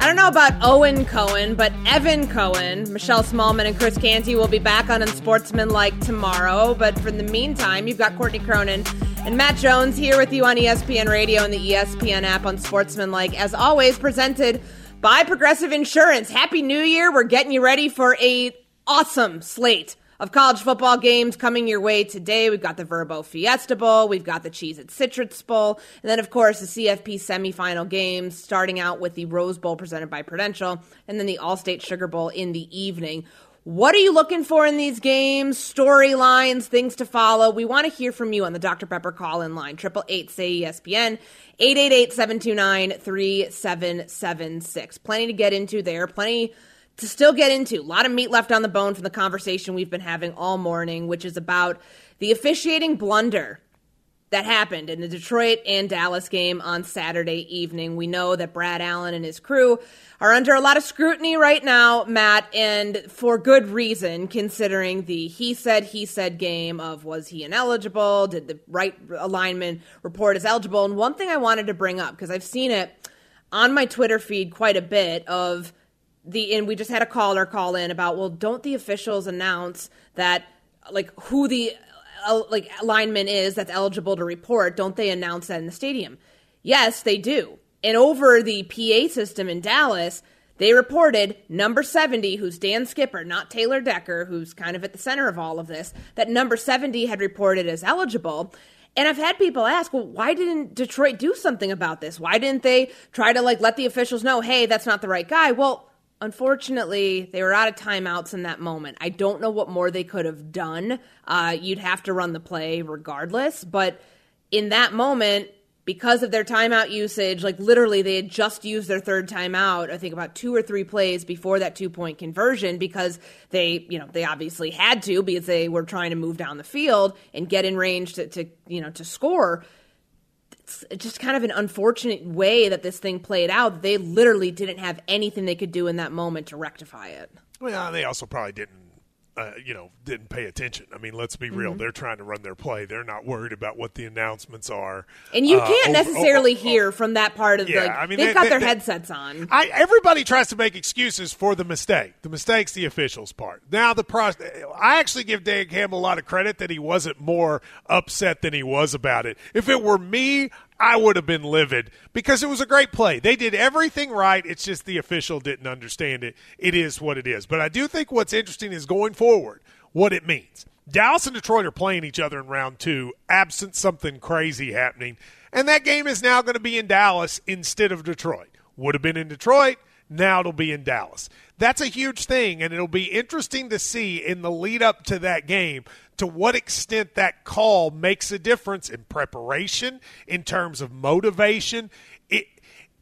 I don't know about Owen Cohen, but Evan Cohen, Michelle Smallmon, and Chris Canty will be back on Unsportsmanlike tomorrow. But for the meantime, you've got Courtney Cronin and Matt Jones here with you on ESPN Radio and the ESPN app on Sportsmanlike. As always, presented by Progressive Insurance. Happy New Year! We're getting you ready for a awesome slate of college football games coming your way today. We've got the Vrbo Fiesta Bowl, we've got the Cheez-It Citrus Bowl, and then, of course, the CFP semifinal games, starting out with the Rose Bowl presented by Prudential, and then the Allstate Sugar Bowl in the evening. What are you looking for in these games? Storylines, things to follow. We want to hear from you on the Dr. Pepper call in line. Triple eight say ESPN, 888-729-3776. Plenty to get into there. Plenty to still get into. A lot of meat left on the bone from the conversation we've been having all morning, which is about the officiating blunder that happened in the Detroit and Dallas game on Saturday evening. We know that Brad Allen and his crew are under a lot of scrutiny right now, Matt, and for good reason, considering the he said, he said game of was he ineligible? Did the right alignment report as eligible? And one thing I wanted to bring up, because I've seen it on my Twitter feed quite a bit of the and we just had a caller call in about well don't the officials announce that like who the uh, like lineman is that's eligible to report don't they announce that in the stadium yes they do and over the pa system in dallas they reported number 70 who's dan skipper not taylor decker who's kind of at the center of all of this that number 70 had reported as eligible and I've had people ask, well, why didn't Detroit do something about this? Why didn't they try to like let the officials know, hey, that's not the right guy? Well, unfortunately, they were out of timeouts in that moment. I don't know what more they could have done. Uh, you'd have to run the play regardless. But in that moment, because of their timeout usage, like literally they had just used their third timeout, I think about two or three plays before that two point conversion because they, you know, they obviously had to because they were trying to move down the field and get in range to, to you know, to score just kind of an unfortunate way that this thing played out. They literally didn't have anything they could do in that moment to rectify it. Well, they also probably didn't, uh, you know, didn't pay attention. I mean, let's be real. Mm-hmm. They're trying to run their play. They're not worried about what the announcements are. And you uh, can't over- necessarily over- hear from that part of Yeah, like I mean, they've they- got they- their they- headsets on. I, everybody tries to make excuses for the mistake. The mistake's the officials' part. Now the pro- I actually give Dan Campbell a lot of credit that he wasn't more upset than he was about it. If it were me, I would have been livid because it was a great play. They did everything right. It's just the official didn't understand it. It is what it is. But I do think what's interesting is going forward what it means. Dallas and Detroit are playing each other in round two, absent something crazy happening. And that game is now going to be in Dallas instead of Detroit. Would have been in Detroit. Now it'll be in Dallas. That's a huge thing, and it'll be interesting to see in the lead up to that game to what extent that call makes a difference in preparation, in terms of motivation. It,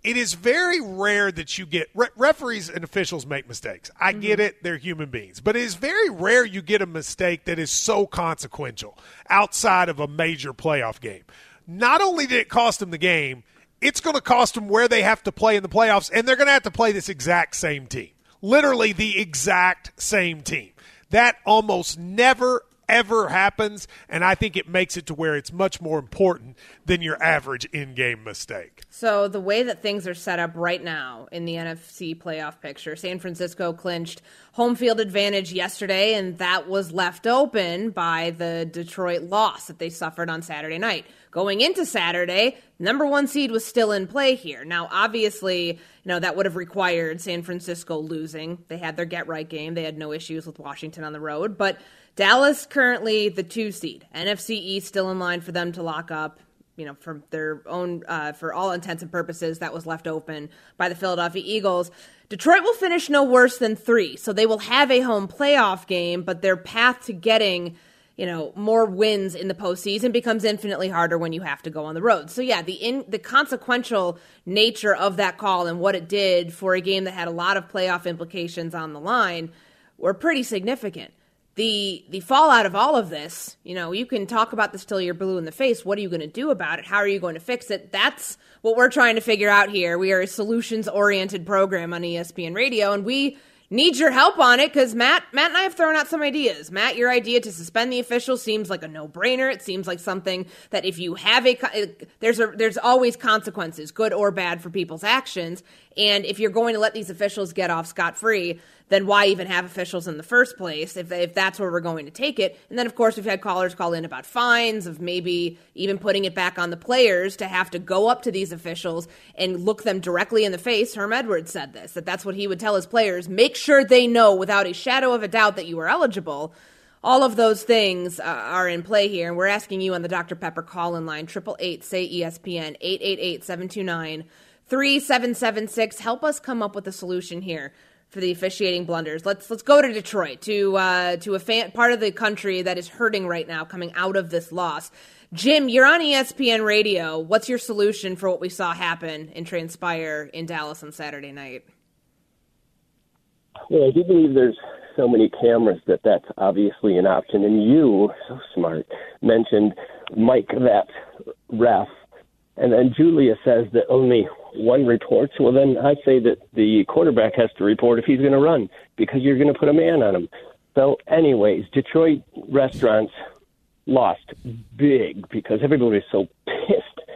it is very rare that you get re- referees and officials make mistakes. I mm-hmm. get it; they're human beings, but it is very rare you get a mistake that is so consequential outside of a major playoff game. Not only did it cost them the game, it's going to cost them where they have to play in the playoffs, and they're going to have to play this exact same team, literally the exact same team. That almost never ever happens, and I think it makes it to where it's much more important than your average in-game mistake. So the way that things are set up right now in the NFC playoff picture, San Francisco clinched home field advantage yesterday, and that was left open by the Detroit loss that they suffered on Saturday night. Going into Saturday, number one seed was still in play here. Now, obviously, you know that would have required San Francisco losing. They had their get right game. They had no issues with Washington on the road, but Dallas currently the two seed. NFC East still in line for them to lock up you know, for their own, uh, for all intents and purposes, that was left open by the Philadelphia Eagles. Detroit will finish no worse than three, so they will have a home playoff game, but their path to getting, you know, more wins in the postseason becomes infinitely harder when you have to go on the road. So yeah, the in the consequential nature of that call and what it did for a game that had a lot of playoff implications on the line were pretty significant. The the fallout of all of this, you know, you can talk about this till you're blue in the face. What are you going to do about it? How are you going to fix it? That's what we're trying to figure out here. We are a solutions oriented program on ESPN Radio, and we need your help on it because Matt, Matt and I have thrown out some ideas. Matt, your idea to suspend the officials seems like a no-brainer. It seems like something that if you have a, uh, there's a, there's always consequences, good or bad, for people's actions. And if you're going to let these officials get off scot free, then why even have officials in the first place if, if that's where we're going to take it? And then, of course, we've had callers call in about fines, of maybe even putting it back on the players to have to go up to these officials and look them directly in the face. Herm Edwards said this, that that's what he would tell his players. Make sure they know without a shadow of a doubt that you are eligible. All of those things uh, are in play here, and we're asking you on the Dr. Pepper call in line, 888 say ESPN, 888 729 3776. Help us come up with a solution here for the officiating blunders. Let's let's go to Detroit to uh, to a fan, part of the country that is hurting right now coming out of this loss. Jim, you're on ESPN Radio. What's your solution for what we saw happen and transpire in Dallas on Saturday night? Well, I do believe there's so many cameras that that's obviously an option. And you, so smart, mentioned Mike, that ref, and then Julia says that only one reports, well, then I say that the quarterback has to report if he's going to run because you're going to put a man on him. So, anyways, Detroit restaurants lost big because everybody was so pissed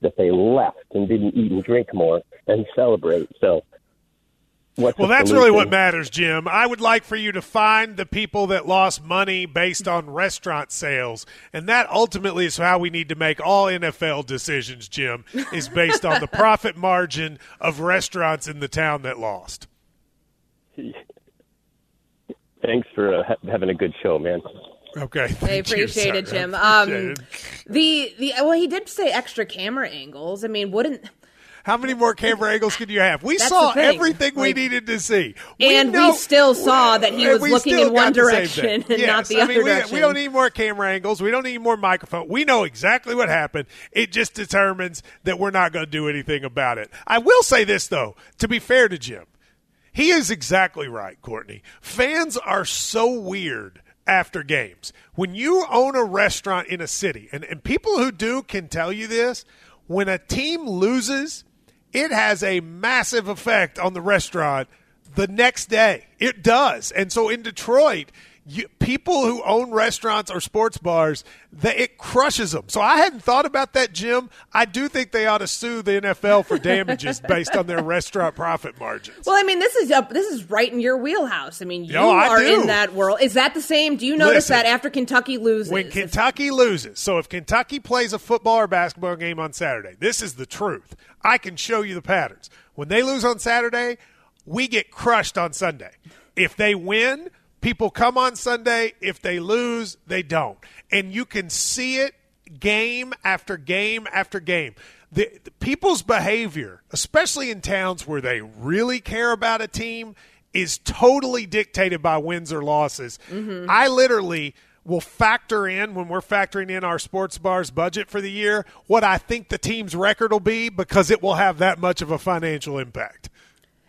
that they left and didn't eat and drink more and celebrate. So, What's well, that's really what matters, Jim. I would like for you to find the people that lost money based on restaurant sales, and that ultimately is how we need to make all NFL decisions. Jim is based on the profit margin of restaurants in the town that lost. Thanks for uh, having a good show, man. Okay, I appreciate you, it, Jim. Um, the the well, he did say extra camera angles. I mean, wouldn't how many more camera angles could you have? We That's saw everything like, we needed to see. We and know, we still saw that he was looking in one direction and yes, not the I other we, direction. We don't need more camera angles. We don't need more microphone. We know exactly what happened. It just determines that we're not going to do anything about it. I will say this, though, to be fair to Jim. He is exactly right, Courtney. Fans are so weird after games. When you own a restaurant in a city, and, and people who do can tell you this, when a team loses, it has a massive effect on the restaurant the next day. It does. And so in Detroit, you, people who own restaurants or sports bars, they, it crushes them. So I hadn't thought about that, Jim. I do think they ought to sue the NFL for damages based on their restaurant profit margins. Well, I mean, this is up. This is right in your wheelhouse. I mean, you no, I are do. in that world. Is that the same? Do you notice Listen, that after Kentucky loses, when Kentucky loses, so if Kentucky plays a football or basketball game on Saturday, this is the truth. I can show you the patterns. When they lose on Saturday, we get crushed on Sunday. If they win People come on Sunday. If they lose, they don't. And you can see it game after game after game. The, the, people's behavior, especially in towns where they really care about a team, is totally dictated by wins or losses. Mm-hmm. I literally will factor in when we're factoring in our sports bars budget for the year what I think the team's record will be because it will have that much of a financial impact.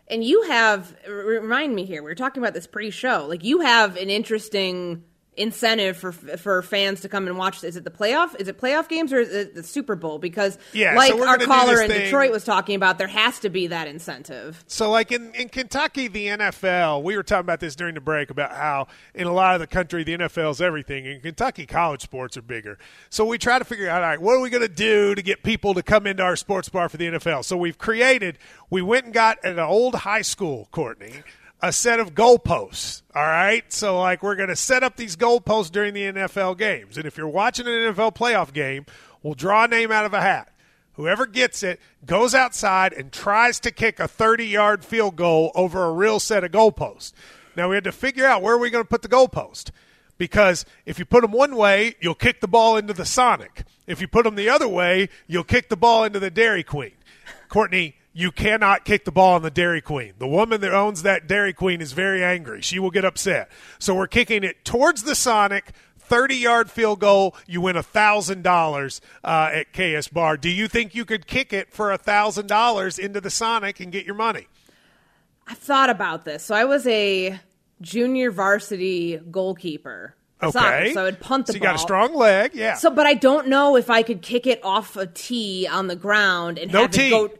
And you have remind me here. We were talking about this pre-show. Like you have an interesting incentive for for fans to come and watch. Is it the playoff? Is it playoff games or is it the Super Bowl? Because yeah, like so our caller in thing. Detroit was talking about, there has to be that incentive. So like in in Kentucky, the NFL, we were talking about this during the break about how in a lot of the country the NFL is everything. In Kentucky, college sports are bigger. So we try to figure out, all right, what are we going to do to get people to come into our sports bar for the NFL? So we've created. We went and got an old high school, Courtney a set of goalposts. All right. So, like, we're going to set up these goalposts during the NFL games. And if you're watching an NFL playoff game, we'll draw a name out of a hat. Whoever gets it goes outside and tries to kick a 30 yard field goal over a real set of goalposts. Now, we had to figure out where are we going to put the goalpost. Because if you put them one way, you'll kick the ball into the Sonic. If you put them the other way, you'll kick the ball into the Dairy Queen. Courtney, you cannot kick the ball on the Dairy Queen. The woman that owns that Dairy Queen is very angry. She will get upset. So we're kicking it towards the Sonic 30 yard field goal, you win $1,000 uh, at KS Bar. Do you think you could kick it for $1,000 into the Sonic and get your money? I've thought about this. So I was a junior varsity goalkeeper. Okay. Soccer, so I would punt the ball. so you ball. got a strong leg, yeah. So, but I don't know if I could kick it off a tee on the ground and no have tee. it go.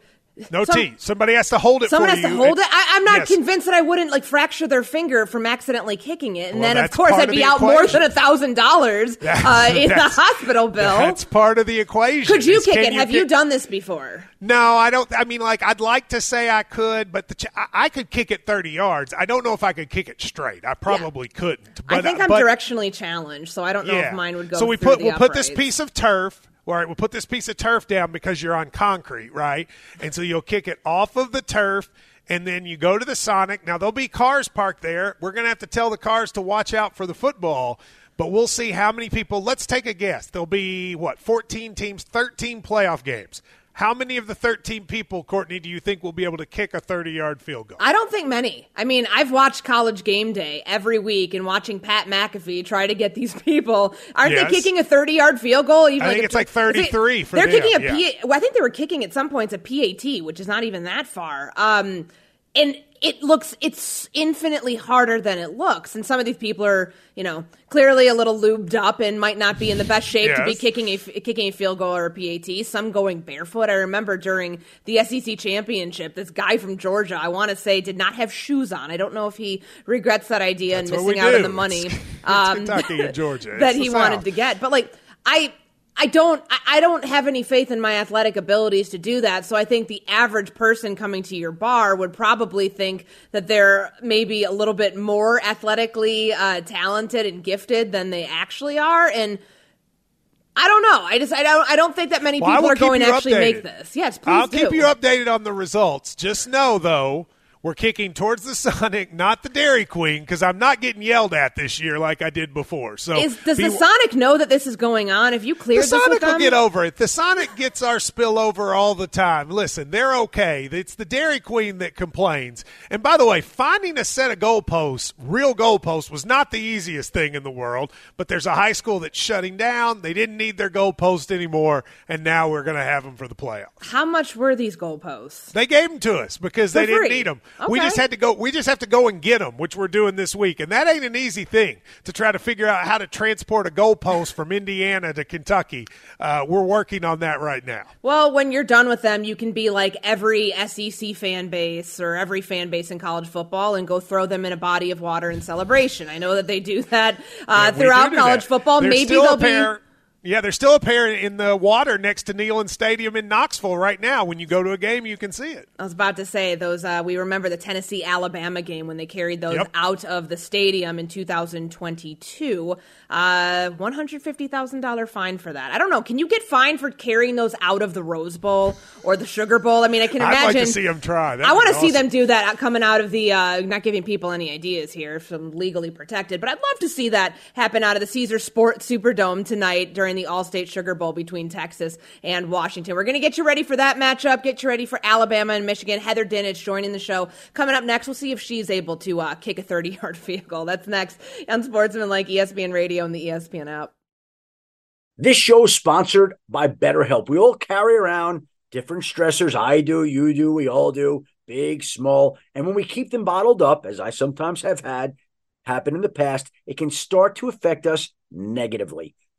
No Some- tee. Somebody has to hold it Someone has you. to hold it. I, I'm not Yes. convinced that I wouldn't like fracture their finger from accidentally kicking it, and Well, then of course I'd be out more than a thousand dollars uh, in the hospital bill. That's part of the equation. Could you kick it? Have you done this before? No, I don't. I mean, like, I'd like to say I could, but the ch- I, I could kick it 30 yards. I don't know if I could kick it straight. I probably couldn't. But, I think I'm but, directionally challenged, so I don't know if mine would go. So we put we'll put this piece of turf. All right, we'll put this piece of turf down because you're on concrete, right? And so you'll kick it off of the turf, and then you go to the Sonic. Now there'll be cars parked there. We're gonna have to tell the cars to watch out for the football. But we'll see how many people. Let's take a guess. There'll be what? 14 teams, 13 playoff games. How many of the 13 people, Courtney, do you think will be able to kick a 30 yard field goal? I don't think many. I mean, I've watched College Game Day every week and watching Pat McAfee try to get these people. Aren't Yes. they kicking a 30 yard field goal? Even I think a- it's like is it- 33 for They're them, kicking a yeah. P- well, I think they were kicking at some points a PAT, which is not even that far. Um, and it looks it's infinitely harder than it looks. And some of these people are, you know, clearly a little lubed up and might not be in the best shape to be kicking a kicking a field goal or a PAT. Some going barefoot. I remember during the SEC championship, this guy from Georgia, I want to say, did not have shoes on. I don't know if he regrets that idea That's and missing out on the money it's Kentucky um, and Georgia. That he wanted to get. But like, I. I don't I don't have any faith in my athletic abilities to do that. So I think the average person coming to your bar would probably think that they're maybe a little bit more athletically uh, talented and gifted than they actually are. And I don't know. I just I don't I don't think that many people are going to actually updated. make this. Yes, please I'll do. keep you updated on the results. Just know, though, we're kicking towards the Sonic, not the Dairy Queen, because I'm not getting yelled at this year like I did before. So Is, does be- the Sonic know that this is going on? If you clear the cleared this with Sonic will get over it. The Sonic gets our spillover all the time. Listen, they're okay. It's the Dairy Queen that complains. And by the way, finding a set of goalposts, real goalposts, was not the easiest thing in the world. But there's a high school that's shutting down. They didn't need their goalpost anymore, and now we're going to have them for the playoffs. how much were these goalposts? They gave them to us because they didn't free. need them. We just had to go. We just have to go and get them, which we're doing this week, and that ain't an easy thing to try to figure out how to transport a goalpost from Indiana to Kentucky. Uh, we're working on that right now. Well, when you're done with them, you can be like every SEC fan base or every fan base in college football and go throw them in a body of water in celebration. I know that they do that uh, Yeah, throughout do do college that. football. There's Maybe they'll be. Yeah, there's still a pair in the water next to Neyland Stadium in Knoxville right now. When you go to a game, you can see it. I was about to say those. Uh, we remember the Tennessee Alabama game when they carried those Yep. out of the stadium in 2022. Uh, one hundred fifty thousand dollar fine for that. I don't know. Can you get fined for carrying those out of the Rose Bowl or the Sugar Bowl? I mean, I can imagine. I'd like to see them try. That'd I want to see them do that coming out of the. Uh, not giving people any ideas here, from legally protected, but I'd love to see that happen out of the Caesar Sports Superdome tonight during the All-State Sugar Bowl between Texas and Washington. We're going to get you ready for that matchup. Get you ready for Alabama and Michigan. Heather Dinich joining the show coming up next. We'll see if she's able to uh, kick a 30-yard field goal. That's next on Sportsman like ESPN Radio and the ESPN app. This show is sponsored by BetterHelp. We all carry around different stressors. I do, you do, we all do, big, small. And when we keep them bottled up, as I sometimes have had happen in the past, it can start to affect us negatively.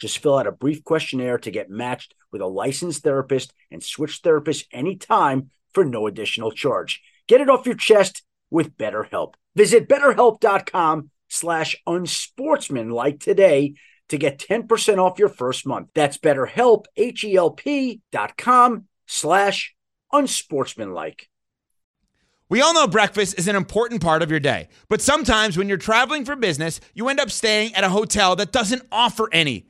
Just fill out a brief questionnaire to get matched with a licensed therapist and switch therapists anytime for no additional charge. Get it off your chest with BetterHelp. Visit betterhelp.com slash unsportsmanlike today to get 10% off your first month. That's betterhelp, H-E-L-P dot com slash unsportsmanlike. We all know breakfast is an important part of your day, but sometimes when you're traveling for business, you end up staying at a hotel that doesn't offer any.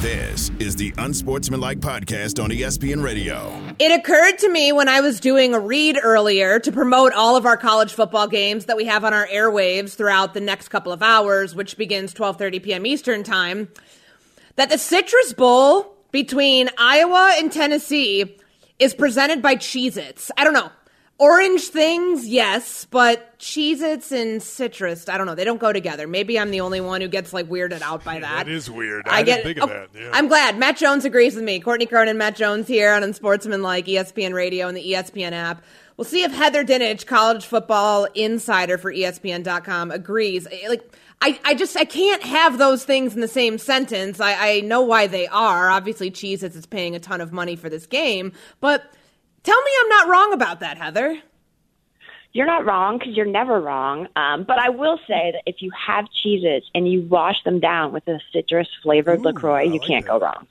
This is the Unsportsmanlike Podcast on ESPN Radio. It occurred to me when I was doing a read earlier to promote all of our college football games that we have on our airwaves throughout the next couple of hours, which begins 12:30 p.m. Eastern Time, that the Citrus Bowl between Iowa and Tennessee is presented by Cheez-Its. I don't know. Orange things, yes, but Cheez Its and citrus, I don't know. They don't go together. Maybe I'm the only one who gets like weirded out by that. That is weird. I, get, didn't think of oh, that. Yeah. I'm glad. Matt Jones agrees with me. Courtney Cronin, Matt Jones here on Sportsman like ESPN Radio and the ESPN app. We'll see if Heather Dinich, college football insider for ESPN.com, agrees. Eh, like, I, I just I can't have those things in the same sentence. I, I know why they are. Obviously, Cheez Its is paying a ton of money for this game, but tell me I'm not wrong about that, Heather. You're not wrong because you're never wrong. Um, but I will say that if you have cheeses and you wash them down with a citrus flavored LaCroix, you can't go wrong.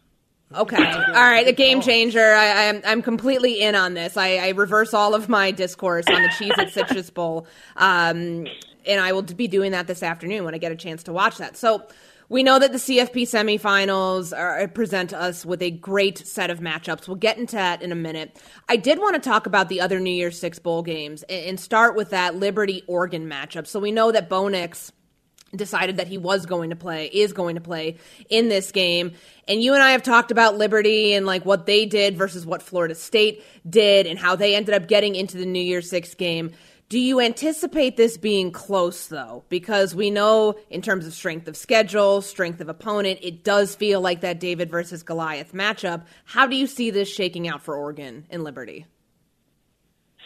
Okay. All right. The game changer. I, I'm I'm completely in on this. I, I reverse all of my discourse on the Cheez-It Citrus Bowl. Um, and I will be doing that this afternoon when I get a chance to watch that. So we know that the CFP semifinals are, uh, present us with a great set of matchups. We'll get into that in a minute. I did want to talk about the other New Year's Six bowl games and, start with that Liberty Oregon matchup. So we know that Bo Nix decided that he was going to play, is going to play in this game. And you and I have talked about Liberty and like what they did versus what Florida State did and how they ended up getting into the New Year's Six game. Do you anticipate this being close though? Because we know in terms of strength of schedule, strength of opponent, it does feel like that David versus Goliath matchup. How do you see this shaking out for Oregon and Liberty?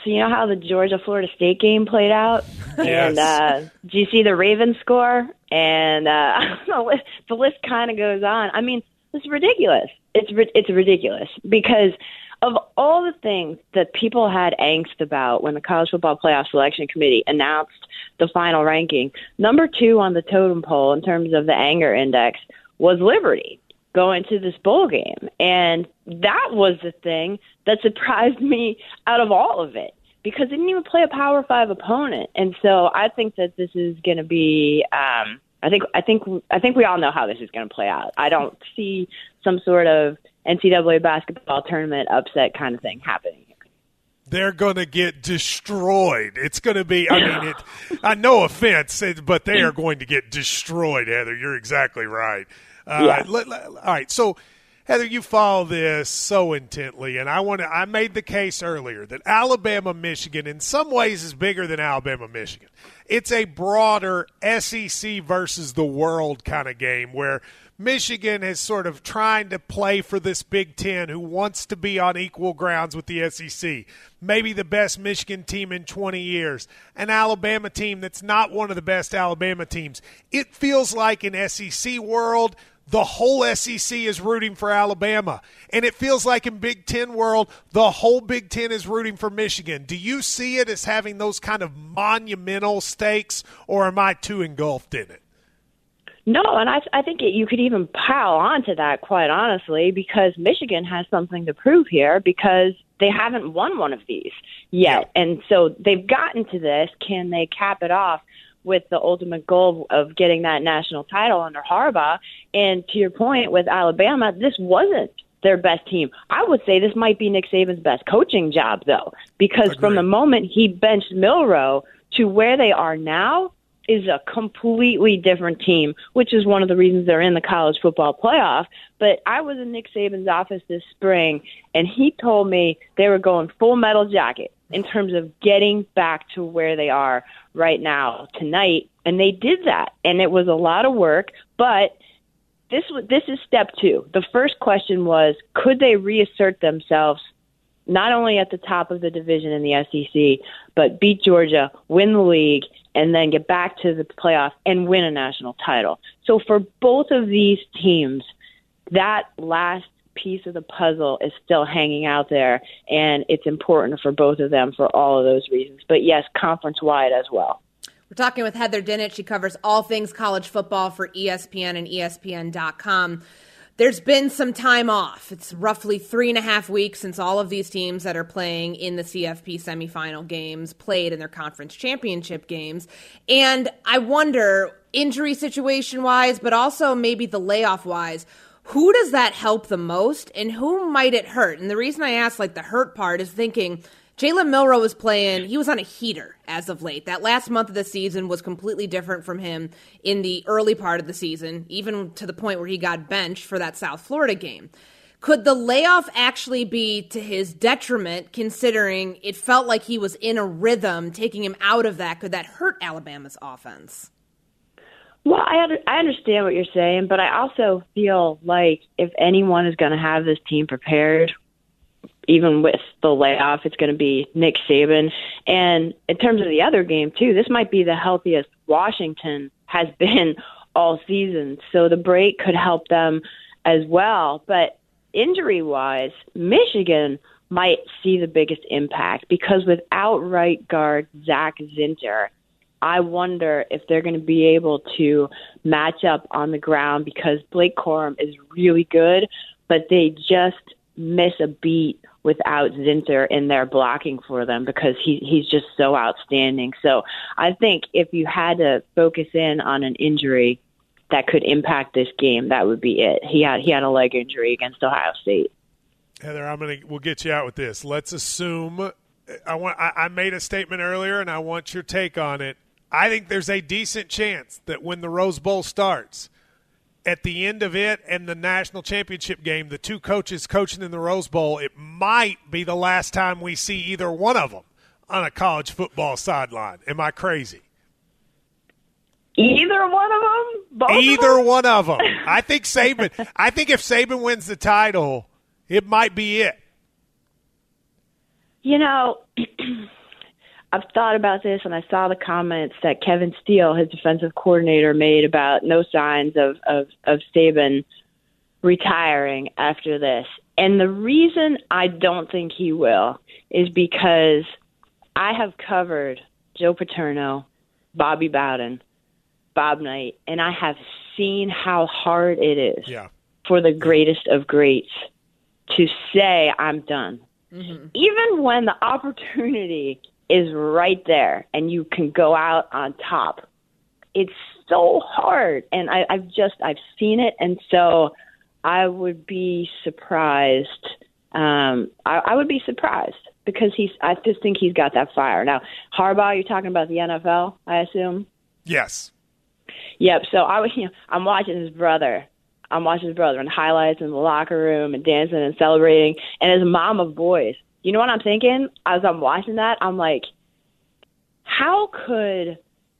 So you know how the Georgia Florida State game played out, Yes. and uh, do you see the Ravens score? And uh, the list, the list kind of goes on. I mean, it's ridiculous. It's it's ridiculous because of all the things that people had angst about when the College Football Playoff Selection Committee announced the final ranking. Number two on the totem pole in terms of the anger index was Liberty going to this bowl game. And that was the thing that surprised me out of all of it because they didn't even play a Power Five opponent. And so I think that this is going to be. Um, I think I think I think we all know how this is going to play out. I don't see some sort of NCAA basketball tournament upset kind of thing happening. they're going to get destroyed. It's going to be. I mean, it. I no offense, but they are going to get destroyed. Heather, you're exactly right. Uh, Yeah. let- let- all right, so. Heather, you follow this so intently, and I want to. I made the case earlier that Alabama, Michigan, in some ways, is bigger than Alabama, Michigan. It's a broader SEC versus the world kind of game where Michigan is sort of trying to play for this Big Ten who wants to be on equal grounds with the SEC. Maybe the best Michigan team in 20 years. An Alabama team that's not one of the best Alabama teams. It feels like in SEC world, the whole SEC is rooting for Alabama. And it feels like in Big Ten world, the whole Big Ten is rooting for Michigan. Do you see it as having those kind of monumental stakes, or am I too engulfed in it? No, and I, I think it, you could even pile on to that, quite honestly, because Michigan has something to prove here because they haven't won one of these yet. And so they've gotten to this. Can they cap it off with the ultimate goal of getting that national title under Harbaugh? And to your point with Alabama, this wasn't their best team. I would say this might be Nick Saban's best coaching job, though, because from the moment he benched Milroe to where they are now, is a completely different team, which is one of the reasons they're in the college football playoff. But I was in Nick Saban's office this spring, and he told me they were going full metal jacket in terms of getting back to where they are right now tonight. And they did that, and it was a lot of work, but this this is step two. The first question was, could they reassert themselves not only at the top of the division in the SEC, but beat Georgia, win the league, and then get back to the playoff and win a national title. So for both of these teams, that last piece of the puzzle is still hanging out there, and it's important for both of them for all of those reasons. But yes, conference wide as well. We're talking with Heather Dinich. She covers all things college football for ESPN and ESPN.com. There's been some time off. It's roughly three and a half weeks since all of these teams that are playing in the CFP semifinal games played in their conference championship games. And I wonder, injury situation wise, but also maybe the layoff wise, who does that help the most and who might it hurt? And the reason I ask, like, the hurt part is thinking Jalen Milroe was playing, he was on a heater as of late. That last month of the season was completely different from him in the early part of the season, even to the point where he got benched for that South Florida game. Could the layoff actually be to his detriment, considering it felt like he was in a rhythm, taking him out of that? Could that hurt Alabama's offense? Well, I I understand what you're saying, but I also feel like if anyone is going to have this team prepared, even with the layoff, it's going to be Nick Saban. And in terms of the other game too, this might be the healthiest Washington has been all season. So the break could help them as well. But injury wise, Michigan might see the biggest impact because without right guard Zach Zinter, I wonder if they're going to be able to match up on the ground because Blake Corum is really good, but they just miss a beat without Zinter in there blocking for them because he he's just so outstanding. So I think if you had to focus in on an injury that could impact this game, that would be it. He had he had a leg injury against Ohio State. Heather, I'm gonna we'll get you out with this. Let's assume I want I, I made a statement earlier and I want your take on it. I think there's a decent chance that when the Rose Bowl starts, at the end of it and the national championship game, the two coaches coaching in the Rose Bowl, it might be the last time we see either one of them on a college football sideline. Am I crazy? Either one of them? Both Either of them? one of them. I think Saban. I think if Saban wins the title, it might be it. You know, I've thought about this and I saw the comments that Kevin Steele, his defensive coordinator, made about no signs of, of, of Saban retiring after this. And the reason I don't think he will is because I have covered Joe Paterno, Bobby Bowden, Bob Knight, and I have seen how hard it is Yeah. for the greatest of greats to say, I'm done. Mm-hmm. Even when the opportunity is right there and you can go out on top, it's so hard. And I, I've just, I've seen it. And so I would be surprised. Um, I, I would be surprised because he's, I just think he's got that fire. Now, Harbaugh, you're talking about the NFL, I assume? Yes. Yep. So I was, you know, I'm watching his brother. I'm watching his brother and highlights in the locker room and dancing and celebrating. And as a mom of boys, you know what I'm thinking? As I'm watching that, I'm like, how could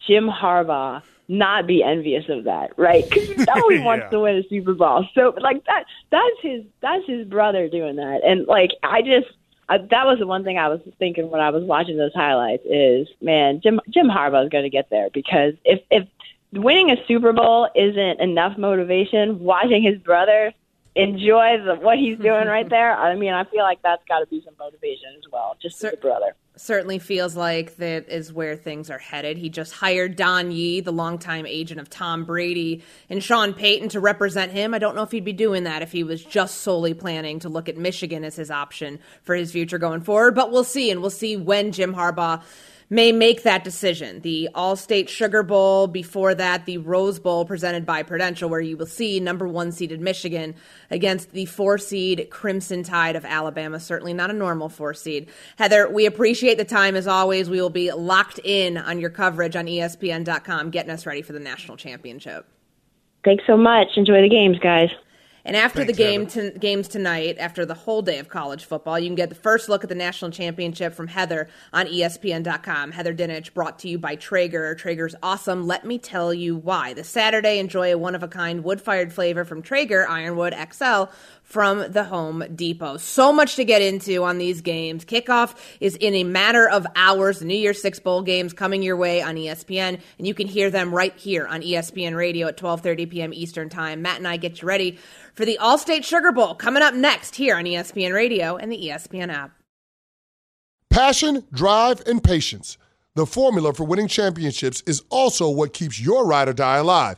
Jim Harbaugh not be envious of that, right? Because you know he wants Yeah. to win a Super Bowl. So like that, that's his, that's his brother doing that. And like, I just, I, that was the one thing I was thinking when I was watching those highlights is, man, Jim Jim Harbaugh is going to get there because if if winning a Super Bowl isn't enough motivation, watching his brother enjoy the, what he's doing right there, I mean, I feel like that's got to be some motivation as well, just as a brother. certainly feels like that is where things are headed. He just hired Don Yee, the longtime agent of Tom Brady, and Sean Payton to represent him. I don't know if he'd be doing that if he was just solely planning to look at Michigan as his option for his future going forward. But we'll see, and we'll see when Jim Harbaugh may make that decision. The All State Sugar Bowl, before that, the Rose Bowl presented by Prudential, where you will see number one seeded Michigan against the four seed Crimson Tide of Alabama. Certainly not a normal four seed. Heather, we appreciate the time as always. We will be locked in on your coverage on ESPN.com, getting us ready for the national championship. Thanks so much. Enjoy the games, guys. And after Thanks, the game to, games tonight, after the whole day of college football, you can get the first look at the national championship from Heather on ESPN.com. Heather Dinich, brought to you by Traeger. Traeger's awesome. Let me tell you why. This Saturday, enjoy a one of a kind wood fired flavor from Traeger Ironwood XL from the Home Depot. So much to get into on these games. Kickoff is in a matter of hours. The New Year's Six bowl games coming your way on ESPN, and you can hear them right here on ESPN Radio at 12:30 p.m. Eastern Time. Matt and I get you ready for the Allstate Sugar Bowl coming up next here on ESPN Radio and the ESPN app. Passion, drive, and patience. The formula for winning championships is also what keeps your ride or die alive.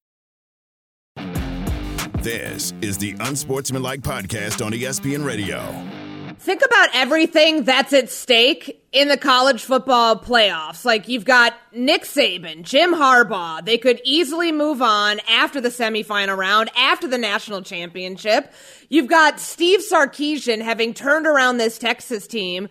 This is the Unsportsmanlike Podcast on ESPN Radio. Think about everything that's at stake in the college football playoffs. Like you've got Nick Saban, Jim Harbaugh. They could easily move on after the semifinal round, after the national championship. You've got Steve Sarkisian having turned around this Texas team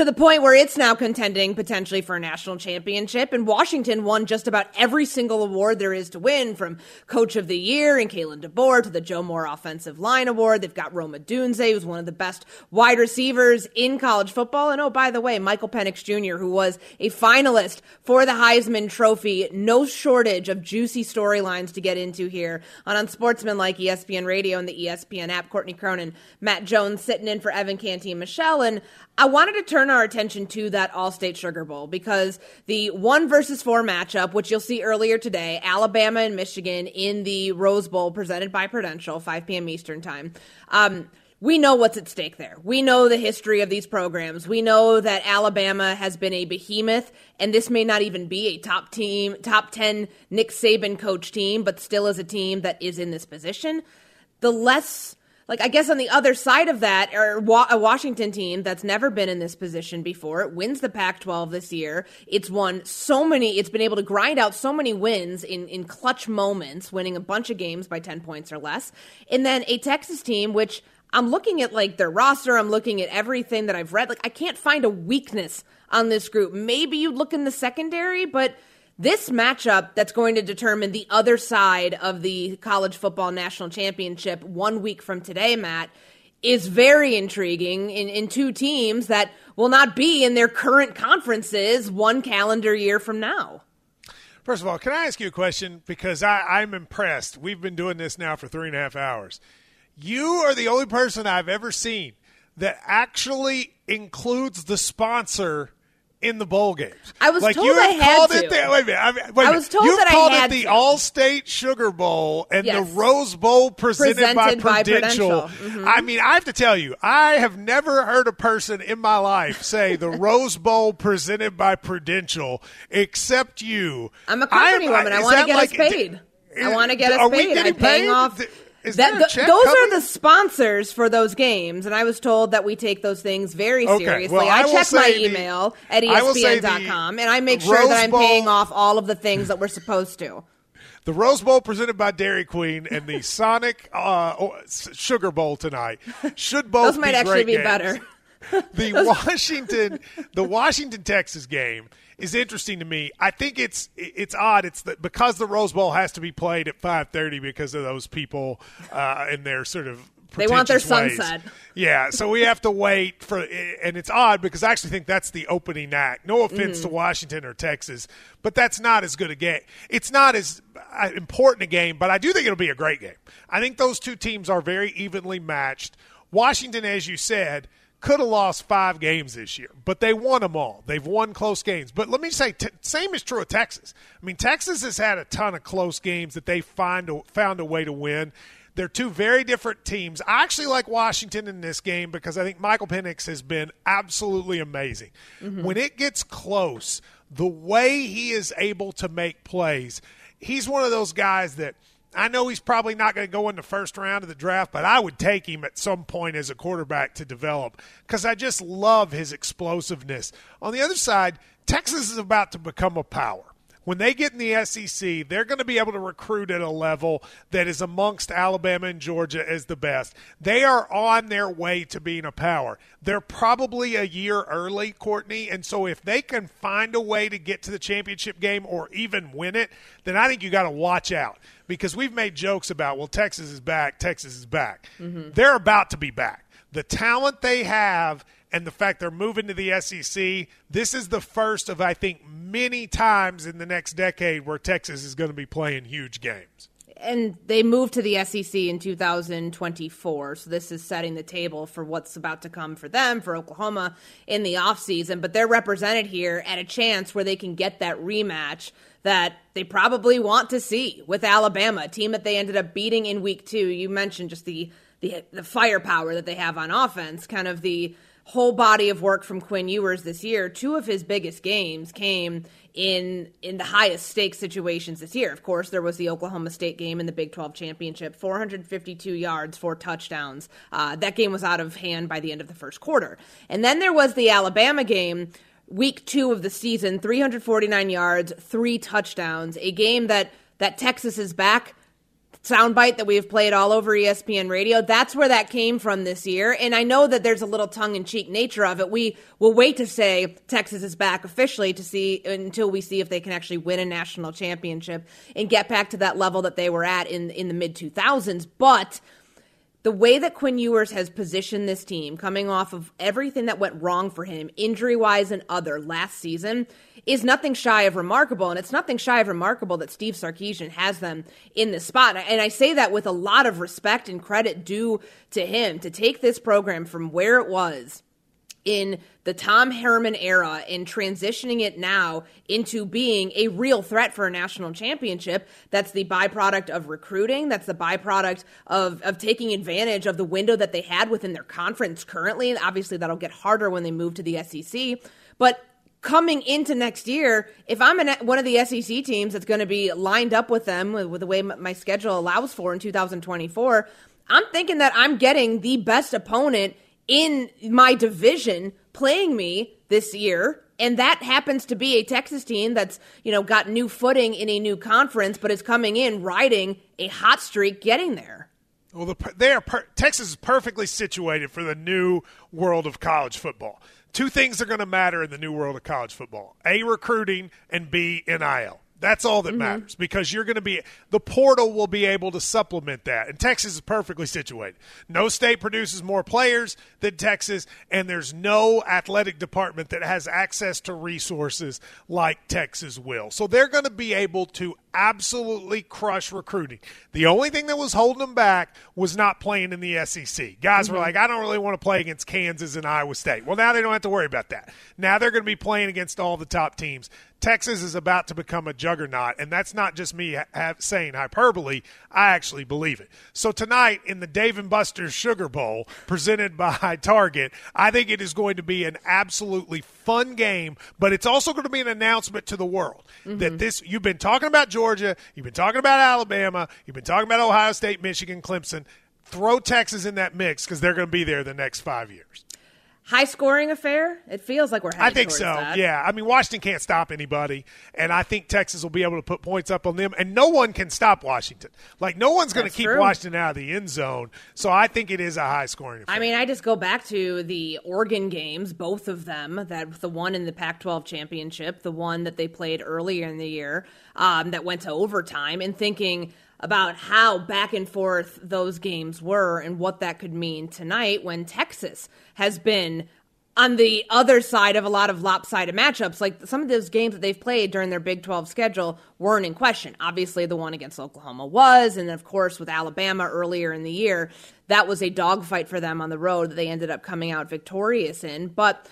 to the point where it's now contending potentially for a national championship. And Washington won just about every single award there is to win, from Coach of the Year and Kalen DeBoer to the Joe Moore Offensive Line Award. They've got Rome Odunze, who's one of the best wide receivers in college football. And oh, by the way, Michael Penix Jr., who was a finalist for the Heisman Trophy. No shortage of juicy storylines to get into here on Unsportsmanlike ESPN Radio and the ESPN app. Courtney Cronin, Matt Jones sitting in for Evan Canty and Michelle. And I wanted to turn our attention to that All-State Sugar Bowl because the one versus four matchup, which you'll see earlier today, Alabama and Michigan in the Rose Bowl presented by Prudential, 5 p.m. Eastern time. Um, we know what's at stake there. We know the history of these programs. We know that Alabama has been a behemoth, and this may not even be a top team, top 10 Nick Saban coach team, but still is a team that is in this position. The less like I guess on the other side of that, or a Washington team that's never been in this position before, it wins the Pac-12 this year. It's won so many. It's been able to grind out so many wins in in clutch moments, winning a bunch of games by ten points or less. And then a Texas team, which I'm looking at like their roster, I'm looking at everything that I've read. Like I can't find a weakness on this group. Maybe you look in the secondary, but this matchup that's going to determine the other side of the college football national championship one week from today, Matt, is very intriguing in, in two teams that will not be in their current conferences one calendar year from now. First of all, can I ask you a question? Because I, I'm impressed. We've been doing this now for three and a half hours. You are the only person I've ever seen that actually includes the sponsor in the bowl games. I was like told you I had to. It the, wait a minute. I, mean, wait I was told You've that I called had it the to. All-State Sugar Bowl and Yes. the Rose Bowl presented, Presented by by Prudential. Mhm. I mean, I have to tell you, I have never heard a person in my life say the Rose Bowl presented by Prudential except you. I'm a company I'm- woman. I is want to get like- us paid. I want to get us Are we getting I'm paying paid? off. Is that, th- those coming? are the sponsors for those games, and I was told that we take those things very Okay, seriously. well, I I check my the- email at I will say ESPN.com, and I make sure Rose that I'm Bowl- paying off all of the things that we're supposed to. The Rose Bowl presented by Dairy Queen and the Sonic uh, Sugar Bowl tonight should both Those might be actually be games. better. the Washington the Washington Texas game is interesting to me. I think it's it's odd. It's that because the Rose Bowl has to be played at five thirty because of those people uh, and their sort of They want their sunset. Yeah, so we have to wait for, and it's odd because I actually think that's the opening act. No offense Mm-hmm. to Washington or Texas, but that's not as good a game. It's not as uh, important a game, but I do think it'll be a great game. I think those two teams are very evenly matched. Washington, as you said, could have lost five games this year, but they won them all. They've won close games. But let me say, t- same is true of Texas. I mean, Texas has had a ton of close games that they find a, found a way to win. They're two very different teams. I actually like Washington in this game because I think Michael Penix has been absolutely amazing. Mm-hmm. When it gets close, the way he is able to make plays, he's one of those guys that – I know he's probably not going to go in the first round of the draft, but I would take him at some point as a quarterback to develop because I just love his explosiveness. On the other side, Texas is about to become a power when they get in the SEC, they're going to be able to recruit at a level that is amongst Alabama and Georgia as the best. They are on their way to being a power. They're probably a year early, Courtney, and so if they can find a way to get to the championship game or even win it, then I think you got to watch out because we've made jokes about, well, Texas is back, Texas is back. Mm-hmm. They're about to be back. The talent they have – and the fact they're moving to the SEC, this is the first of, I think, many times in the next decade where Texas is going to be playing huge games. And they moved to the SEC in 2024. So this is setting the table for what's about to come for them, for Oklahoma in the offseason. But they're represented here at a chance where they can get that rematch that they probably want to see with Alabama, a team that they ended up beating in week two. You mentioned just the the, the firepower that they have on offense, kind of the whole body of work from Quinn Ewers this year, two of his biggest games came in in the highest stakes situations this year. Of course, there was the Oklahoma State game in the Big 12 championship, 452 yards, four touchdowns. Uh, that game was out of hand by the end of the first quarter, and then there was the Alabama game. Week two of the season, 349 yards, three touchdowns. A game that that Texas is back soundbite that we have played all over ESPN radio. That's where that came from this year. And I know that there's a little tongue in cheek nature of it. We will wait to say Texas is back officially to see until we see if they can actually win a national championship and get back to that level that they were at in, in the mid 2000s. But the way that Quinn Ewers has positioned this team, coming off of everything that went wrong for him, injury wise and other, last season, is nothing shy of remarkable. And it's nothing shy of remarkable that Steve Sarkisian has them in this spot. And I say that with a lot of respect and credit due to him to take this program from where it was in the Tom Herman era and transitioning it now into being a real threat for a national championship. That's the byproduct of recruiting. That's the byproduct of, of taking advantage of the window that they had within their conference currently. Obviously, that'll get harder when they move to the SEC. But coming into next year, if I'm an, one of the SEC teams that's going to be lined up with them with, with the way my schedule allows for in 2024, I'm thinking that I'm getting the best opponent in my division playing me this year and that happens to be a Texas team that's you know got new footing in a new conference, but is coming in riding a hot streak, getting there. Well, the, they are per, Texas is perfectly situated for the new world of college football. Two things are going to matter in the new world of college football: a recruiting and b NIL. That's all that mm-hmm. matters because you're going to be the portal will be able to supplement that. And Texas is perfectly situated. No state produces more players than Texas, and there's no athletic department that has access to resources like Texas will. So they're going to be able to absolutely crush recruiting. The only thing that was holding them back was not playing in the SEC. Guys mm-hmm. were like, I don't really want to play against Kansas and Iowa State. Well, now they don't have to worry about that. Now they're going to be playing against all the top teams. Texas is about to become a juggernaut, and that's not just me ha- saying hyperbole. I actually believe it. So tonight in the Dave and Buster's Sugar Bowl, presented by Target, I think it is going to be an absolutely fun game, but it's also going to be an announcement to the world mm-hmm. that this. You've been talking about Georgia, you've been talking about Alabama, you've been talking about Ohio State, Michigan, Clemson. Throw Texas in that mix because they're going to be there the next five years high scoring affair? It feels like we're heading I think so. That. Yeah. I mean, Washington can't stop anybody, and I think Texas will be able to put points up on them, and no one can stop Washington. Like no one's going to keep true. Washington out of the end zone. So I think it is a high scoring affair. I mean, I just go back to the Oregon games, both of them. That the one in the Pac-12 championship, the one that they played earlier in the year, um, that went to overtime, and thinking about how back and forth those games were and what that could mean tonight when Texas has been on the other side of a lot of lopsided matchups. Like some of those games that they've played during their Big 12 schedule weren't in question. Obviously, the one against Oklahoma was, and of course, with Alabama earlier in the year, that was a dogfight for them on the road that they ended up coming out victorious in. But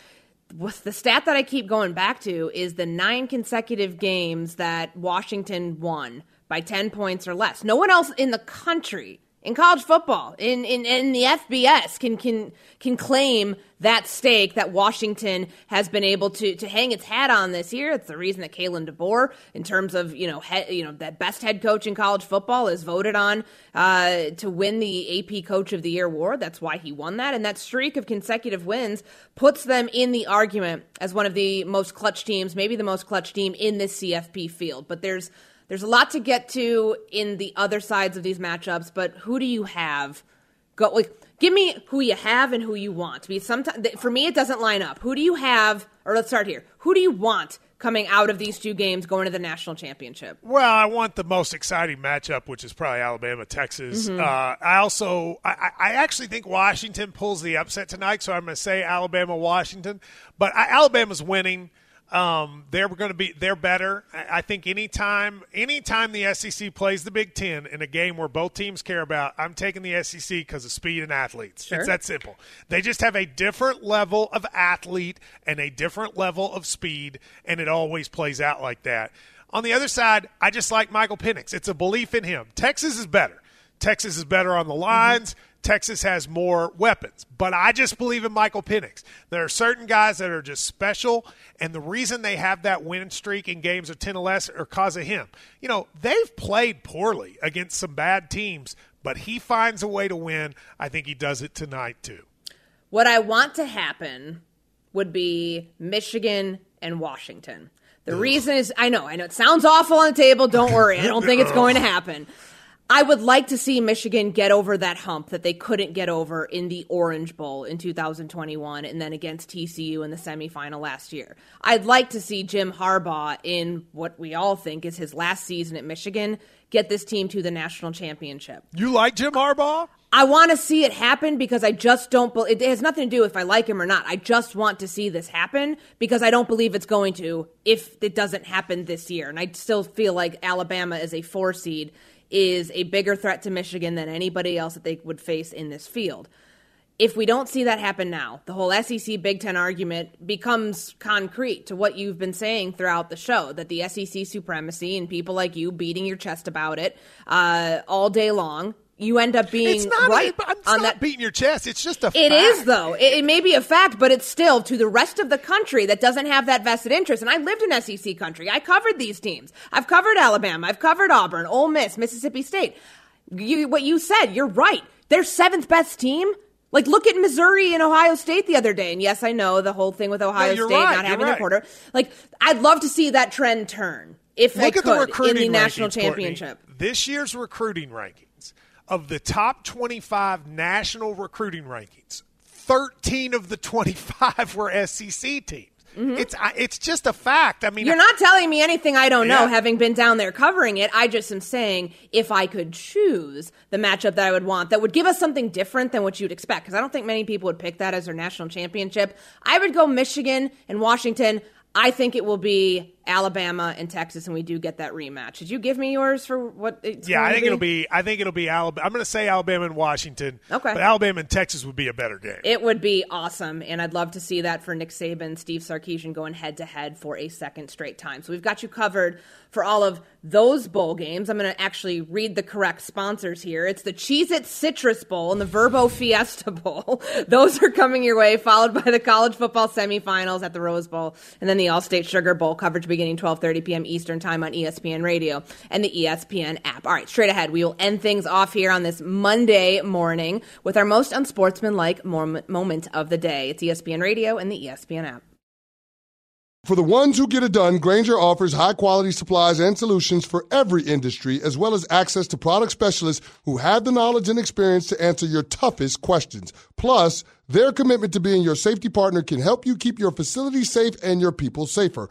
the stat that I keep going back to is the nine consecutive games that Washington won by 10 points or less. No one else in the country in college football, in, in, in the FBS, can, can, can claim that stake that Washington has been able to, to hang its hat on this year. It's the reason that Kalen DeBoer, in terms of, you know, he, you know, that best head coach in college football is voted on uh, to win the AP Coach of the Year award. That's why he won that. And that streak of consecutive wins puts them in the argument as one of the most clutch teams, maybe the most clutch team in this CFP field. But there's there's a lot to get to in the other sides of these matchups, but who do you have? Go like, give me who you have and who you want. Because sometimes for me it doesn't line up. Who do you have? Or let's start here. Who do you want coming out of these two games going to the national championship? Well, I want the most exciting matchup, which is probably Alabama Texas. Mhm. Uh, I also I, I actually think Washington pulls the upset tonight, so I'm going to say Alabama Washington. But I, Alabama's winning. Um, they're going to be they're better. I, think anytime anytime the SEC plays the Big Ten in a game where both teams care about, I'm taking the SEC because of speed and athletes. Sure. It's that simple. They just have a different level of athlete and a different level of speed, and it always plays out like that. On the other side, I just like Michael Penix. It's a belief in him. Texas is better. Texas is better on the mm-hmm. lines. Texas has more weapons. But I just believe in Michael Penix. There are certain guys that are just special, and the reason they have that win streak in games of 10 or less are because of him. You know, they've played poorly against some bad teams, but he finds a way to win. I think he does it tonight, too. What I want to happen would be Michigan and Washington. The reason is I know, I know it sounds awful on the table. Don't worry. I don't think it's going to happen. I would like to see Michigan get over that hump that they couldn't get over in the Orange Bowl in 2021 and then against TCU in the semifinal last year. I'd like to see Jim Harbaugh in what we all think is his last season at Michigan get this team to the national championship. You like Jim Harbaugh? I want to see it happen because I just don't. Be- it has nothing to do if I like him or not. I just want to see this happen because I don't believe it's going to if it doesn't happen this year. And I still feel like Alabama is a four seed is a bigger threat to Michigan than anybody else that they would face in this field. If we don't see that happen now, the whole SEC Big Ten argument becomes concrete to what you've been saying throughout the show that the SEC supremacy and people like you beating your chest about it uh, all day long. You end up being It's not, right it's on not that. beating your chest. It's just a It fact. is though. It, it may be a fact, but it's still to the rest of the country that doesn't have that vested interest. And I lived in SEC country. I covered these teams. I've covered Alabama. I've covered Auburn, Ole Miss, Mississippi State. You, what you said, you're right. Their seventh best team. Like, look at Missouri and Ohio State the other day. And yes, I know the whole thing with Ohio you're State right, not having right. their quarter. Like, I'd love to see that trend turn if Look they at the could in recruiting the national rankings, Courtney. championship. This year's recruiting rankings of the top 25 national recruiting rankings, 13 of the 25 were SEC teams. It's I- it's just a fact. I mean, Mm-hmm. You're not telling me anything I don't know, having been down there covering it. I just am saying if I could choose the matchup that I would want that would give us something different than what you'd expect, because I don't think many people would pick that as their national championship, I would go Michigan and Washington. I think it will be Alabama and Texas, and we do get that rematch. Did you give me yours for what? It's yeah, I think it'll be. I think it'll be Alabama. I'm going to say Alabama and Washington. Okay. but Alabama and Texas would be a better game. It would be awesome, and I'd love to see that for Nick Saban, Steve Sarkisian going head to head for a second straight time. So we've got you covered for all of those bowl games. I'm going to actually read the correct sponsors here. It's the Cheez-It Citrus Bowl and the Vrbo Fiesta Bowl. those are coming your way, followed by the college football semifinals at the Rose Bowl, and then the Allstate Sugar Bowl coverage beginning 12:30 p.m. Eastern Time on ESPN Radio and the ESPN app. All right, straight ahead, we will end things off here on this Monday morning with our most unsportsmanlike moment of the day. It's ESPN Radio and the ESPN app. For the ones who get it done, Grainger offers high quality supplies and solutions for every industry, as well as access to product specialists who have the knowledge and experience to answer your toughest questions. Plus, their commitment to being your safety partner can help you keep your facility safe and your people safer.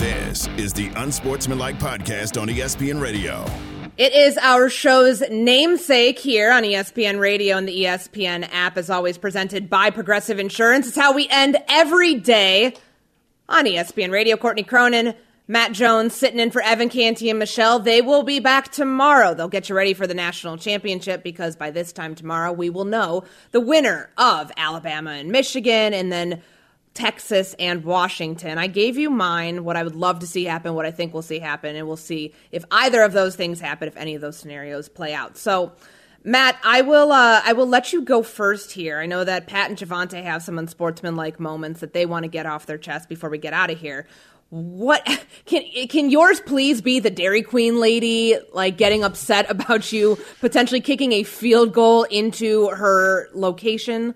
This is the Unsportsmanlike Podcast on ESPN Radio. It is our show's namesake here on ESPN Radio and the ESPN app, as always, presented by Progressive Insurance. It's how we end every day on ESPN Radio. Courtney Cronin, Matt Jones sitting in for Evan Canty and Michelle. They will be back tomorrow. They'll get you ready for the national championship because by this time tomorrow, we will know the winner of Alabama and Michigan and then Texas and Washington. I gave you mine, what I would love to see happen, what I think we'll see happen, and we'll see if either of those things happen, if any of those scenarios play out. So, Matt, I will uh, I will let you go first here. I know that Pat and Javante have some unsportsmanlike moments that they want to get off their chest before we get out of here. What can can yours please be the Dairy Queen lady like getting upset about you potentially kicking a field goal into her location?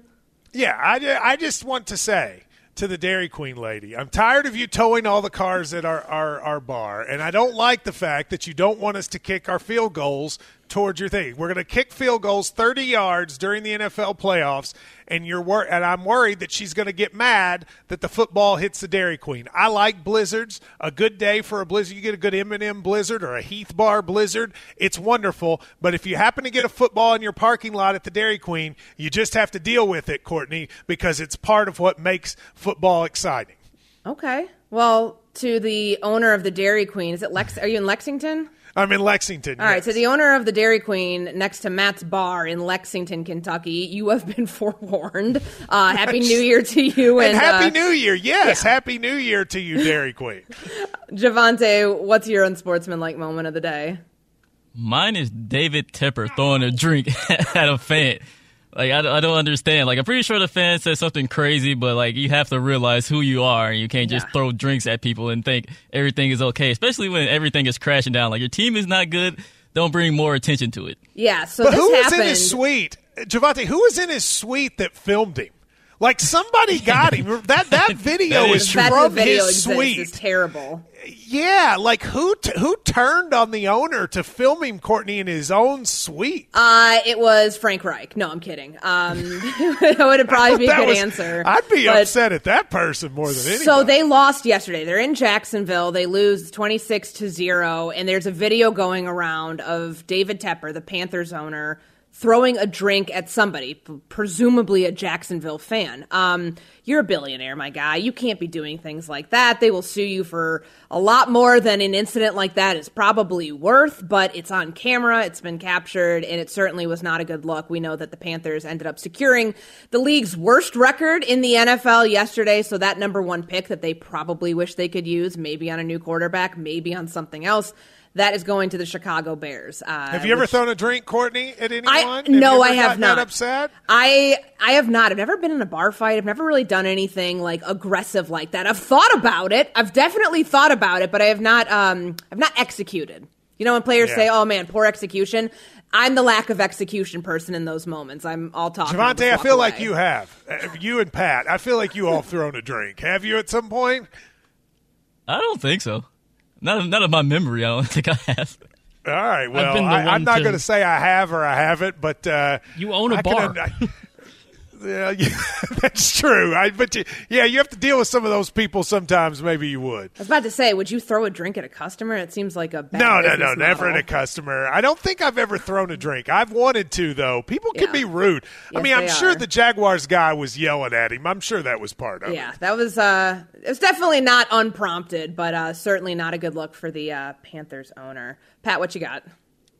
Yeah, I, I just want to say to the Dairy Queen lady, I'm tired of you towing all the cars at our, our, our bar, and I don't like the fact that you don't want us to kick our field goals towards your thing. We're going to kick field goals 30 yards during the NFL playoffs, and you're wor- and I'm worried that she's going to get mad that the football hits the Dairy Queen. I like blizzards. A good day for a blizzard, you get a good M&M blizzard or a Heath Bar blizzard. It's wonderful. But if you happen to get a football in your parking lot at the Dairy Queen, you just have to deal with it, Courtney, because it's part of what makes football exciting. Okay. Well, to the owner of the Dairy Queen, is it Lex? Are you in Lexington? I'm in Lexington. All right, yes. so the owner of the Dairy Queen next to Matt's Bar in Lexington, Kentucky, you have been forewarned. Uh, happy New Year to you, and, And Happy uh, New Year. Yes, Happy New Year to you, Dairy Queen. Javante, what's your unsportsmanlike moment of the day? Mine is David Tepper throwing a drink at a fan. Like I, I don't understand. Like I'm pretty sure the fan said something crazy, but like you have to realize who you are, and you can't just throw drinks at people and think everything is okay. Especially when everything is crashing down. Like your team is not good. Don't bring more attention to it. Yeah, so but this who was happened. in his suite? Javante, who was in his suite that filmed him? Like somebody got him. That that video That is, is The fact from that video his suite. is terrible. Yeah, like who t- who turned on the owner to film him, Courtney, in his own suite? Uh, it was Frank Reich. No, I'm kidding. Um, that would probably be a good was- answer. I'd be But- upset at that person more than anybody. So they lost yesterday. They're in Jacksonville. They lose 26 to 0 and there's a video going around of David Tepper, the Panthers owner, throwing a drink at somebody, presumably a Jacksonville fan. Um, you're a billionaire, my guy. You can't be doing things like that. They will sue you for a lot more than an incident like that is probably worth, but it's on camera, it's been captured, and it certainly was not a good look. We know that the Panthers ended up securing the league's worst record in the NFL yesterday, so that number one pick that they probably wish they could use, maybe on a new quarterback, maybe on something else. That is going to the Chicago Bears. Uh, have you ever which- thrown a drink, Courtney, at anyone? I Have no, ever I have not. That upset? I I have not. I've never been in a bar fight. I've never really done anything like aggressive like that. I've thought about it. I've definitely thought about it, but I have not. Um, I've not executed. You know, when players Yeah. say, "Oh man, poor execution," I'm the lack of execution person in those moments. I'm all talking. I'll Javante, I walk feel like you have. Uh, You and Pat, I feel like you all thrown a drink. Have you at some point? I don't think so. Not not of my memory. I don't think I have. All right. Well, I, I'm one not to- going to say I have or I haven't, but uh, You own a I can bar. un- I- yeah, yeah, that's true. I, but you, yeah, you have to deal with some of those people. Sometimes, maybe you would. I was about to say, would you throw a drink at a customer? It seems like a bad No, no, no, never at a customer. I don't think I've ever thrown a drink. I've wanted to, though. People can Yeah. be rude. I mean, I'm sure are. the Jaguars guy was yelling at him. I'm sure that was part of it. Yeah, that was uh it was definitely not unprompted, but uh certainly not a good look for the uh Panthers owner. Pat, what you got?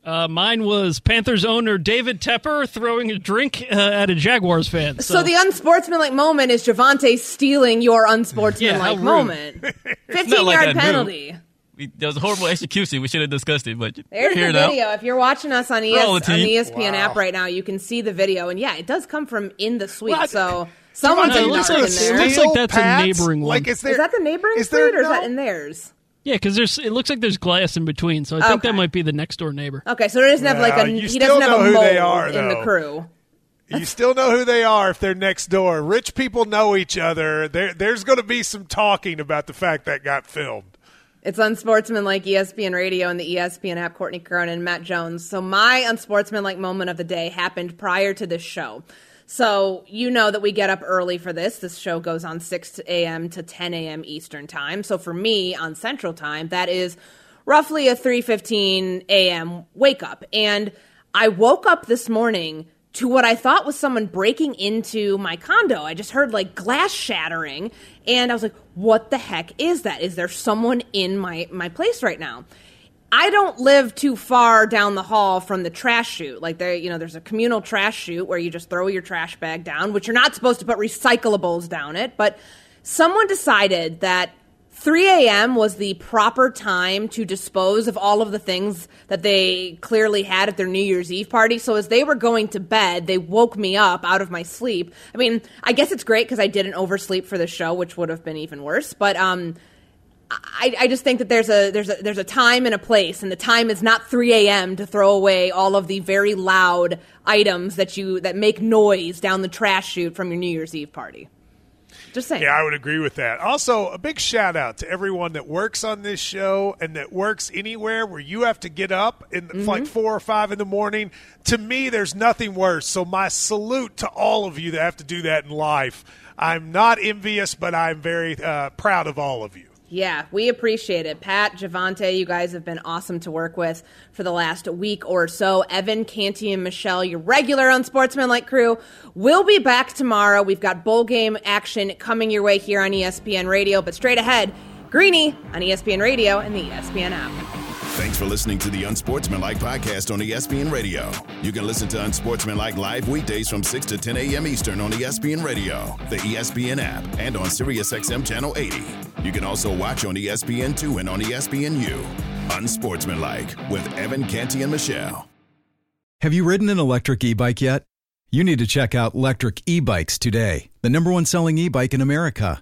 Uh, mine was Panthers owner David Tepper throwing a drink uh, at a Jaguars fan. So, the unsportsmanlike moment is Javante stealing your unsportsmanlike Yeah, moment. 15 like yard knew. penalty. We, that was a horrible execution. We should have discussed it, but There's we're the here now. video. If you're watching us on, ES, on the the. ESPN Wow. app right now, you can see the video. And yeah, it does come from in the suite. What? So someone's Javante, in it looks like- it there. looks like that's a neighboring one. Like, is there? is that the neighboring is there suite or is that in theirs? Yeah, because there's it looks like there's glass in between, so I think Okay. that might be the next door neighbor. Okay, so it doesn't have like Well, a you he still doesn't have know a who mold they are, in the though. crew. You still know who they are if they're next door. Rich people know each other. There, there's going to be some talking about the fact that got filmed. It's unsportsmanlike ESPN Radio and the ESPN app. Courtney Cronin and Matt Jones. So my unsportsmanlike moment of the day happened prior to this show. So you know that we get up early for this. This show goes on 6 a.m. to 10 a.m. Eastern time. So for me on Central time, that is roughly a 3:15 a.m. wake up. And I woke up this morning to what I thought was someone breaking into my condo. I just heard like glass shattering and I was like, "What the heck is that? Is there someone in my my place right now?" I don't live too far down the hall from the trash chute. Like there, you know, there's a communal trash chute where you just throw your trash bag down, which you're not supposed to put recyclables down it. But someone decided that 3 a.m. was the proper time to dispose of all of the things that they clearly had at their New Year's Eve party. So as they were going to bed, they woke me up out of my sleep. I mean, I guess it's great because I didn't oversleep for the show, which would have been even worse. But um, I, I, just think that there's a there's a there's a time and a place, and the time is not 3 a.m. to throw away all of the very loud items that you that make noise down the trash chute from your New Year's Eve party. Just saying. Yeah, I would agree with that. Also, a big shout out to everyone that works on this show and that works anywhere where you have to get up in mm-hmm. like four or five in the morning. To me, there's nothing worse. So my salute to all of you that have to do that in life. I'm not envious, but I'm very uh, proud of all of you. Yeah, we appreciate it. Pat, Javante, you guys have been awesome to work with for the last week or so. Evan, Canty, and Michelle, your regular on Unsportsmanlike crew, will be back tomorrow. We've got bowl game action coming your way here on ESPN Radio, but straight ahead, Greeny on ESPN Radio and the ESPN app. Thanks for listening to the Unsportsmanlike podcast on ESPN Radio. You can listen to Unsportsmanlike live weekdays from 6 to 10 a.m. Eastern on ESPN Radio, the ESPN app, and on SiriusXM Channel 80. You can also watch on ESPN2 and on ESPNU. Unsportsmanlike with Evan Canty and Michelle. Have you ridden an electric e bike yet? You need to check out Lectric E Bikes today, the number one selling e bike in America.